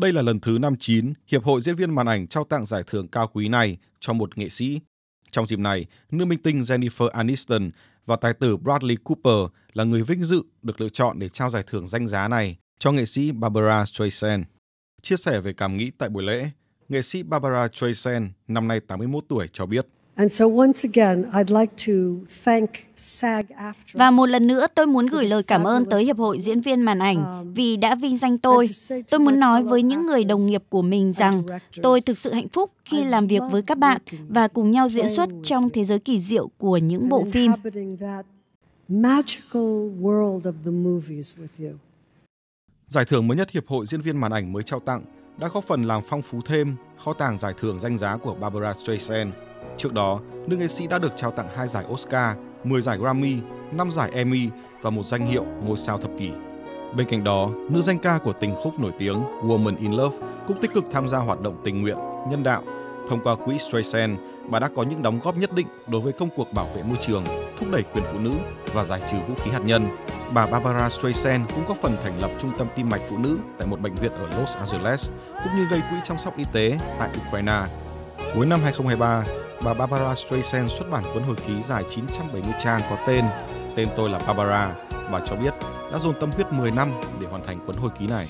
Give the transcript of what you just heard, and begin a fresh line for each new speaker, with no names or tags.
Đây là lần thứ 59 Hiệp hội Diễn viên Màn ảnh trao tặng giải thưởng cao quý này cho một nghệ sĩ. Trong dịp này, nữ minh tinh Jennifer Aniston và tài tử Bradley Cooper là người vinh dự được lựa chọn để trao giải thưởng danh giá này cho nghệ sĩ Barbara Streisand. Chia sẻ về cảm nghĩ tại buổi lễ, nghệ sĩ Barbara Streisand, năm nay 81 tuổi, cho biết.
Và một lần nữa tôi muốn gửi lời cảm ơn tới Hiệp hội Diễn viên Màn ảnh um, vì đã vinh danh tôi. Tôi muốn nói với những người đồng nghiệp của mình rằng tôi thực sự hạnh phúc khi làm việc với các bạn và cùng nhau diễn xuất trong thế giới kỳ diệu của những bộ phim.
Giải thưởng mới nhất Hiệp hội Diễn viên Màn ảnh mới trao tặng đã góp phần làm phong phú thêm kho tàng giải thưởng danh giá của Barbara Streisand. Trước đó, nữ nghệ sĩ đã được trao tặng hai giải Oscar, 10 giải Grammy, 5 giải Emmy và một danh hiệu ngôi sao thập kỷ. Bên cạnh đó, nữ danh ca của tình khúc nổi tiếng Woman in Love cũng tích cực tham gia hoạt động tình nguyện, nhân đạo. Thông qua quỹ Streisand, bà đã có những đóng góp nhất định đối với công cuộc bảo vệ môi trường, thúc đẩy quyền phụ nữ và giải trừ vũ khí hạt nhân. Bà Barbara Streisand cũng góp phần thành lập trung tâm tim mạch phụ nữ tại một bệnh viện ở Los Angeles, cũng như gây quỹ chăm sóc y tế tại Ukraine. Cuối năm 2023, bà Barbara Streisand xuất bản cuốn hồi ký dài 970 trang có tên Tên tôi là Barbara. Bà cho biết đã dồn tâm huyết 10 năm để hoàn thành cuốn hồi ký này.